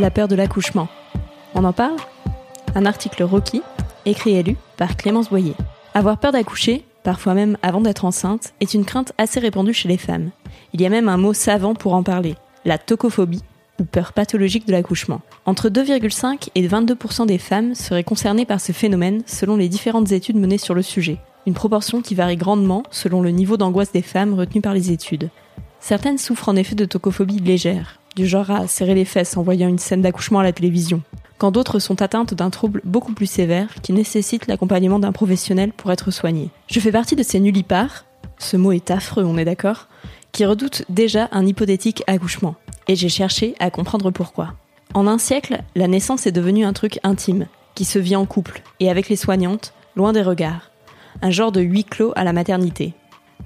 La peur de l'accouchement. On en parle? Un article Rocky, écrit et lu par Clémence Boyer. Avoir peur d'accoucher, parfois même avant d'être enceinte, est une crainte assez répandue chez les femmes. Il y a même un mot savant pour en parler, la tocophobie, ou peur pathologique de l'accouchement. Entre 2,5 et 22% des femmes seraient concernées par ce phénomène selon les différentes études menées sur le sujet, une proportion qui varie grandement selon le niveau d'angoisse des femmes retenues par les études. Certaines souffrent en effet de tocophobie légère, genre à serrer les fesses en voyant une scène d'accouchement à la télévision, quand d'autres sont atteintes d'un trouble beaucoup plus sévère qui nécessite l'accompagnement d'un professionnel pour être soigné. Je fais partie de ces nullipares, ce mot est affreux, on est d'accord, qui redoutent déjà un hypothétique accouchement, et j'ai cherché à comprendre pourquoi. En un siècle, la naissance est devenue un truc intime, qui se vit en couple, et avec les soignantes, loin des regards. Un genre de huis clos à la maternité.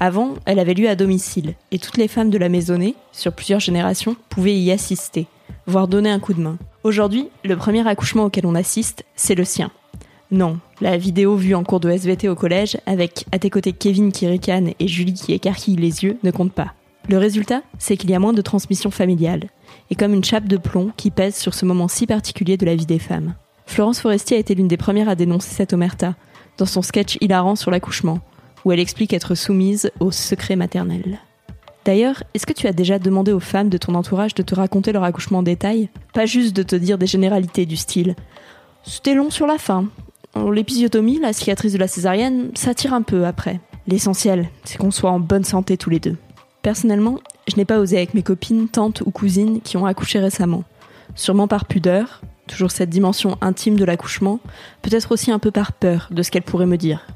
Avant, elle avait lieu à domicile, et toutes les femmes de la maisonnée, sur plusieurs générations, pouvaient y assister, voire donner un coup de main. Aujourd'hui, le premier accouchement auquel on assiste, c'est le sien. Non, la vidéo vue en cours de SVT au collège, avec à tes côtés Kevin qui ricane et Julie qui écarquille les yeux, ne compte pas. Le résultat, c'est qu'il y a moins de transmission familiale, et comme une chape de plomb qui pèse sur ce moment si particulier de la vie des femmes. Florence Forestier a été l'une des premières à dénoncer cette omerta, dans son sketch hilarant sur l'accouchement, où elle explique être soumise au secret maternel. D'ailleurs, est-ce que tu as déjà demandé aux femmes de ton entourage de te raconter leur accouchement en détail? Pas juste de te dire des généralités du style C'était long sur la fin. L'épisiotomie, la cicatrice de la césarienne, ça tire un peu après. L'essentiel, c'est qu'on soit en bonne santé tous les deux. Personnellement, je n'ai pas osé avec mes copines, tantes ou cousines qui ont accouché récemment. Sûrement par pudeur, toujours cette dimension intime de l'accouchement, peut-être aussi un peu par peur de ce qu'elles pourraient me dire.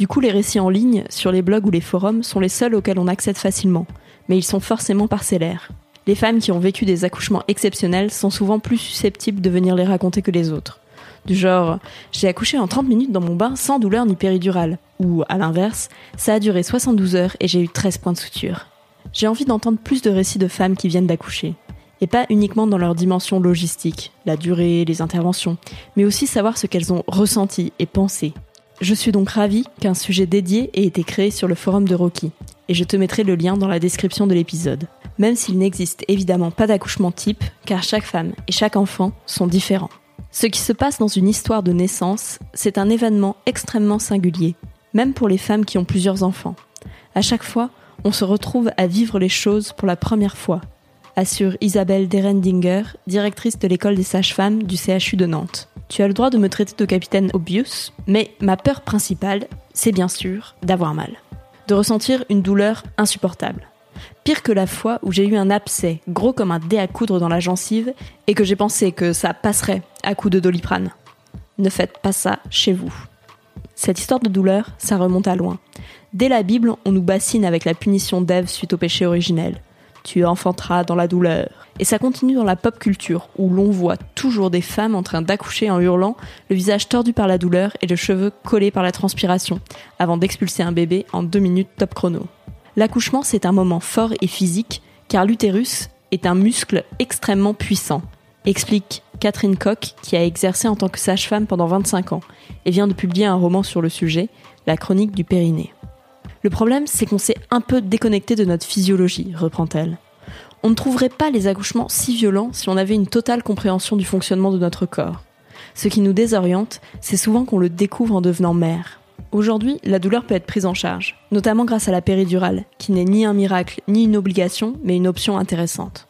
Du coup, les récits en ligne, sur les blogs ou les forums, sont les seuls auxquels on accède facilement, mais ils sont forcément parcellaires. Les femmes qui ont vécu des accouchements exceptionnels sont souvent plus susceptibles de venir les raconter que les autres. Du genre, j'ai accouché en 30 minutes dans mon bain sans douleur ni péridurale. Ou, à l'inverse, ça a duré 72 heures et j'ai eu 13 points de suture. J'ai envie d'entendre plus de récits de femmes qui viennent d'accoucher. Et pas uniquement dans leur dimension logistique, la durée, les interventions, mais aussi savoir ce qu'elles ont ressenti et pensé. Je suis donc ravie qu'un sujet dédié ait été créé sur le forum de Rocky, et je te mettrai le lien dans la description de l'épisode. Même s'il n'existe évidemment pas d'accouchement type, car chaque femme et chaque enfant sont différents. Ce qui se passe dans une histoire de naissance, c'est un événement extrêmement singulier, même pour les femmes qui ont plusieurs enfants. À chaque fois, on se retrouve à vivre les choses pour la première fois, assure Isabelle Derendinger, directrice de l'école des sages-femmes du CHU de Nantes. Tu as le droit de me traiter de capitaine obvious, mais ma peur principale, c'est bien sûr d'avoir mal. De ressentir une douleur insupportable. Pire que la fois où j'ai eu un abcès gros comme un dé à coudre dans la gencive et que j'ai pensé que ça passerait à coup de doliprane. Ne faites pas ça chez vous. Cette histoire de douleur, ça remonte à loin. Dès la Bible, on nous bassine avec la punition d'Ève suite au péché originel. Tu enfanteras dans la douleur. Et ça continue dans la pop culture, où l'on voit toujours des femmes en train d'accoucher en hurlant, le visage tordu par la douleur et le cheveu collé par la transpiration, avant d'expulser un bébé en deux minutes top chrono. L'accouchement, c'est un moment fort et physique, car l'utérus est un muscle extrêmement puissant, explique Catherine Koch, qui a exercé en tant que sage-femme pendant 25 ans, et vient de publier un roman sur le sujet, La chronique du périnée. Le problème, c'est qu'on s'est un peu déconnecté de notre physiologie, reprend-elle. On ne trouverait pas les accouchements si violents si on avait une totale compréhension du fonctionnement de notre corps. Ce qui nous désoriente, c'est souvent qu'on le découvre en devenant mère. Aujourd'hui, la douleur peut être prise en charge, notamment grâce à la péridurale, qui n'est ni un miracle ni une obligation, mais une option intéressante.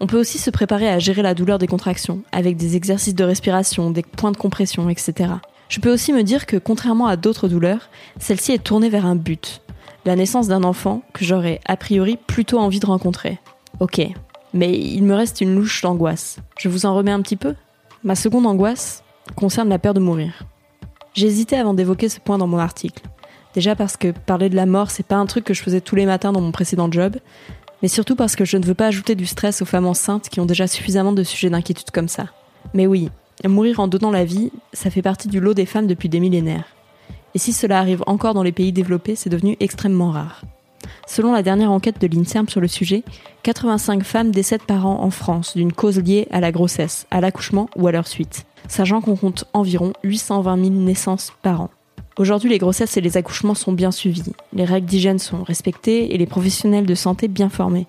On peut aussi se préparer à gérer la douleur des contractions, avec des exercices de respiration, des points de compression, etc. Je peux aussi me dire que, contrairement à d'autres douleurs, celle-ci est tournée vers un but, la naissance d'un enfant que j'aurais a priori plutôt envie de rencontrer. Ok, mais il me reste une louche d'angoisse. Je vous en remets un petit peu? Ma seconde angoisse concerne la peur de mourir. J'hésitais avant d'évoquer ce point dans mon article. Déjà parce que parler de la mort, c'est pas un truc que je faisais tous les matins dans mon précédent job, mais surtout parce que je ne veux pas ajouter du stress aux femmes enceintes qui ont déjà suffisamment de sujets d'inquiétude comme ça. Mais oui, mourir en donnant la vie, ça fait partie du lot des femmes depuis des millénaires. Et si cela arrive encore dans les pays développés, c'est devenu extrêmement rare. Selon la dernière enquête de l'INSERM sur le sujet, 85 femmes décèdent par an en France d'une cause liée à la grossesse, à l'accouchement ou à leur suite, sachant qu'on compte environ 820 000 naissances par an. Aujourd'hui, les grossesses et les accouchements sont bien suivis, les règles d'hygiène sont respectées et les professionnels de santé bien formés.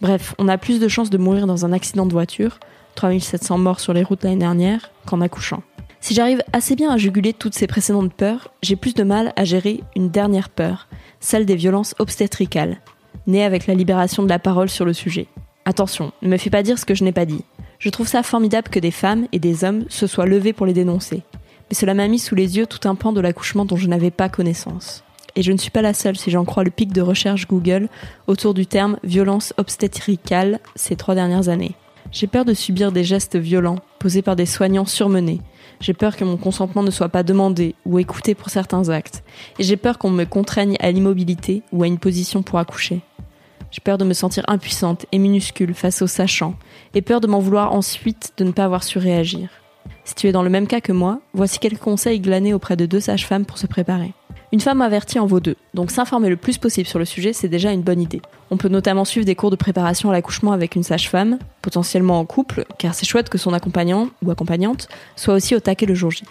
Bref, on a plus de chances de mourir dans un accident de voiture, 3700 morts sur les routes l'année dernière, qu'en accouchant. Si j'arrive assez bien à juguler toutes ces précédentes peurs, j'ai plus de mal à gérer une dernière peur, celle des violences obstétricales, née avec la libération de la parole sur le sujet. Attention, ne me fais pas dire ce que je n'ai pas dit. Je trouve ça formidable que des femmes et des hommes se soient levés pour les dénoncer mais cela m'a mis sous les yeux tout un pan de l'accouchement dont je n'avais pas connaissance. Et je ne suis pas la seule si j'en crois le pic de recherche Google autour du terme violence obstétricale ces trois dernières années. J'ai peur de subir des gestes violents posés par des soignants surmenés. J'ai peur que mon consentement ne soit pas demandé ou écouté pour certains actes. Et j'ai peur qu'on me contraigne à l'immobilité ou à une position pour accoucher. J'ai peur de me sentir impuissante et minuscule face aux sachants, et peur de m'en vouloir ensuite de ne pas avoir su réagir. Si tu es dans le même cas que moi, voici quelques conseils glanés auprès de deux sages-femmes pour se préparer. Une femme avertie en vaut deux, donc s'informer le plus possible sur le sujet, c'est déjà une bonne idée. On peut notamment suivre des cours de préparation à l'accouchement avec une sage-femme, potentiellement en couple, car c'est chouette que son accompagnant ou accompagnante soit aussi au taquet le jour J.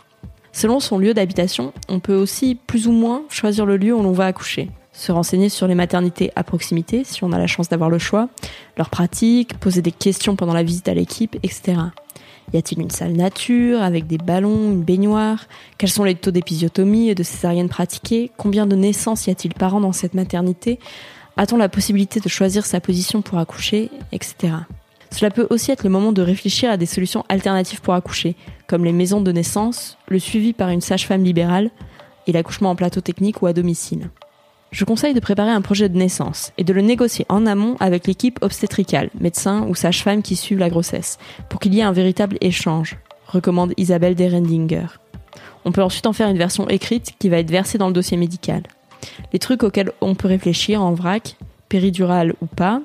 Selon son lieu d'habitation, on peut aussi plus ou moins choisir le lieu où l'on va accoucher se renseigner sur les maternités à proximité, si on a la chance d'avoir le choix, leurs pratiques, poser des questions pendant la visite à l'équipe, etc. Y a-t-il une salle nature avec des ballons, une baignoire? Quels sont les taux d'épisiotomie et de césarienne pratiqués Combien de naissances y a-t-il par an dans cette maternité? A-t-on la possibilité de choisir sa position pour accoucher Etc. Cela peut aussi être le moment de réfléchir à des solutions alternatives pour accoucher, comme les maisons de naissance, le suivi par une sage-femme libérale et l'accouchement en plateau technique ou à domicile. Je conseille de préparer un projet de naissance et de le négocier en amont avec l'équipe obstétricale, médecin ou sage-femme qui suivent la grossesse, pour qu'il y ait un véritable échange, recommande Isabelle Derendinger. On peut ensuite en faire une version écrite qui va être versée dans le dossier médical. Les trucs auxquels on peut réfléchir en vrac, péridurale ou pas,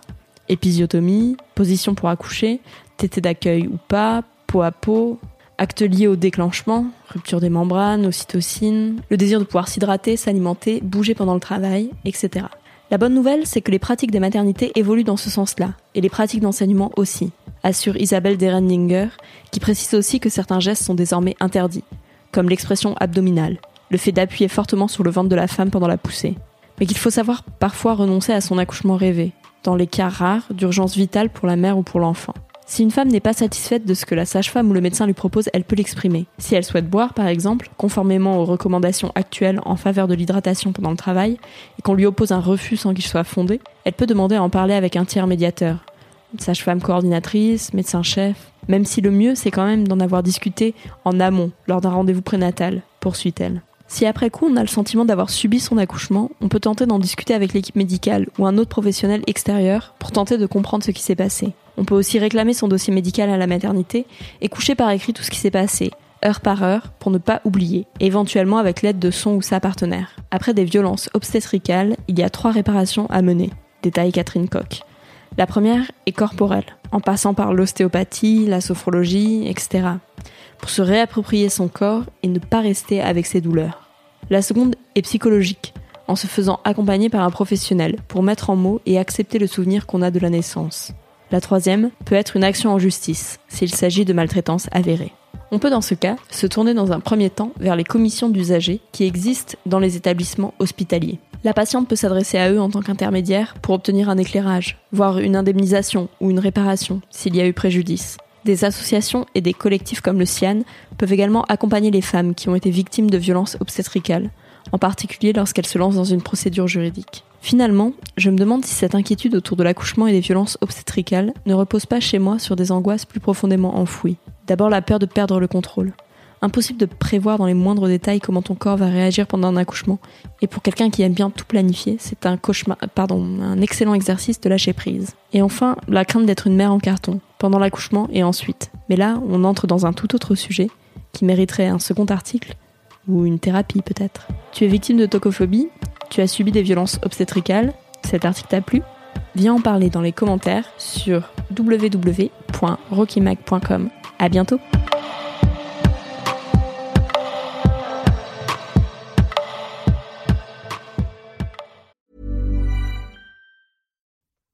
épisiotomie, position pour accoucher, tété d'accueil ou pas, peau à peau, Actes liés au déclenchement, rupture des membranes, ocytocine, le désir de pouvoir s'hydrater, s'alimenter, bouger pendant le travail, etc. La bonne nouvelle, c'est que les pratiques des maternités évoluent dans ce sens-là, et les pratiques d'enseignement aussi, assure Isabelle Derendinger, qui précise aussi que certains gestes sont désormais interdits, comme l'expression abdominale, le fait d'appuyer fortement sur le ventre de la femme pendant la poussée, mais qu'il faut savoir parfois renoncer à son accouchement rêvé, dans les cas rares d'urgence vitale pour la mère ou pour l'enfant. Si une femme n'est pas satisfaite de ce que la sage-femme ou le médecin lui propose, elle peut l'exprimer. Si elle souhaite boire, par exemple, conformément aux recommandations actuelles en faveur de l'hydratation pendant le travail, et qu'on lui oppose un refus sans qu'il soit fondé, elle peut demander à en parler avec un tiers médiateur. Une sage-femme coordinatrice, médecin-chef, même si le mieux c'est quand même d'en avoir discuté en amont, lors d'un rendez-vous prénatal, poursuit-elle. Si après coup on a le sentiment d'avoir subi son accouchement, on peut tenter d'en discuter avec l'équipe médicale ou un autre professionnel extérieur pour tenter de comprendre ce qui s'est passé. On peut aussi réclamer son dossier médical à la maternité et coucher par écrit tout ce qui s'est passé, heure par heure, pour ne pas oublier, éventuellement avec l'aide de son ou sa partenaire. Après des violences obstétricales, il y a trois réparations à mener, détaille Catherine Koch. La première est corporelle, en passant par l'ostéopathie, la sophrologie, etc. Pour se réapproprier son corps et ne pas rester avec ses douleurs. La seconde est psychologique, en se faisant accompagner par un professionnel pour mettre en mots et accepter le souvenir qu'on a de la naissance. La troisième peut être une action en justice, s'il s'agit de maltraitance avérée. On peut dans ce cas se tourner dans un premier temps vers les commissions d'usagers qui existent dans les établissements hospitaliers. La patiente peut s'adresser à eux en tant qu'intermédiaire pour obtenir un éclairage, voire une indemnisation ou une réparation s'il y a eu préjudice. Des associations et des collectifs comme le CIAN peuvent également accompagner les femmes qui ont été victimes de violences obstétricales, en particulier lorsqu'elles se lancent dans une procédure juridique. Finalement, je me demande si cette inquiétude autour de l'accouchement et des violences obstétricales ne repose pas chez moi sur des angoisses plus profondément enfouies. D'abord la peur de perdre le contrôle. Impossible de prévoir dans les moindres détails comment ton corps va réagir pendant un accouchement. Et pour quelqu'un qui aime bien tout planifier, c'est un cauchemar, pardon, un excellent exercice de lâcher prise. Et enfin, la crainte d'être une mère en carton, pendant l'accouchement et ensuite. Mais là, on entre dans un tout autre sujet, qui mériterait un second article, ou une thérapie peut-être. Tu es victime de tocophobie Tu as subi des violences obstétricales Cet article t'a plu? Viens en parler dans les commentaires sur www.rockymag.com. À bientôt